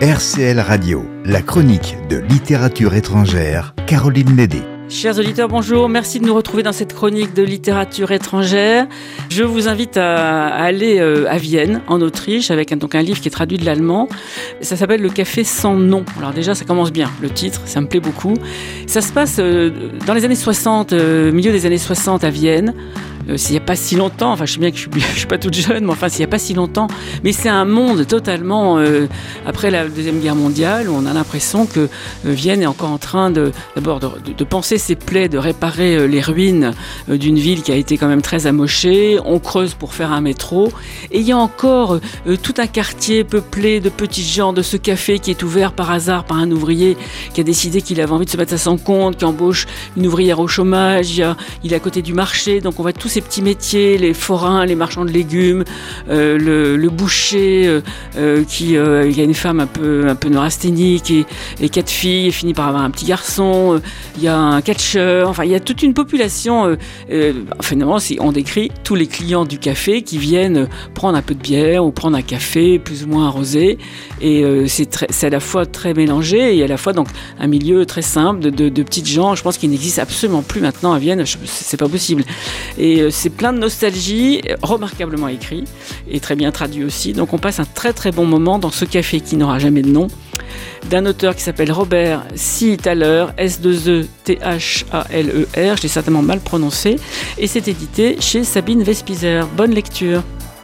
RCL Radio, la chronique de littérature étrangère, Caroline Lédé. Chers auditeurs, bonjour. Merci de nous retrouver dans cette chronique de littérature étrangère. Je vous invite à, aller euh, à Vienne, en Autriche, avec un, donc un livre qui est traduit de l'allemand. Ça s'appelle Le café sans nom. Alors déjà, ça commence bien. Le titre, ça me plaît beaucoup. Ça se passe euh, dans les années 60, euh, milieu des années 60 à Vienne. Euh, s'il n'y a pas si longtemps, enfin je sais bien que je suis, suis pas toute jeune, mais enfin s'il n'y a pas si longtemps, mais c'est un monde totalement euh, après la deuxième guerre mondiale où on a l'impression que euh, Vienne est encore en train d'abord de, penser ses plaies, de réparer les ruines d'une ville qui a été quand même très amochée. On creuse pour faire un métro et il y a encore tout un quartier peuplé de petits gens, de ce café qui est ouvert par hasard par un ouvrier qui a décidé qu'il avait envie de se mettre à son compte, qui embauche une ouvrière au chômage. Il, il est à côté du marché, donc on va tous petits métiers, les forains, les marchands de légumes, euh, le, boucher, euh, euh, qui il y a une femme un peu un peu neurasthénique et, et quatre filles, et finit par avoir un petit garçon. Il y a un catcheur. Enfin, il y a toute une population. finalement, on décrit tous les clients du café qui viennent prendre un peu de bière ou prendre un café plus ou moins arrosé. Et c'est à la fois très mélangé et à la fois donc un milieu très simple de, de, de petites gens. Je pense qu'il n'existe absolument plus maintenant à Vienne. C'est pas possible. Et c'est plein de nostalgie, remarquablement écrit et très bien traduit aussi. Donc on passe un très très bon moment dans ce café qui n'aura jamais de nom, d'un auteur qui s'appelle Robert C. Thaler, S-2-E-T-H-A-L-E-R, je l'ai certainement mal prononcé, et c'est édité chez Sabine Vespizer. Bonne lecture.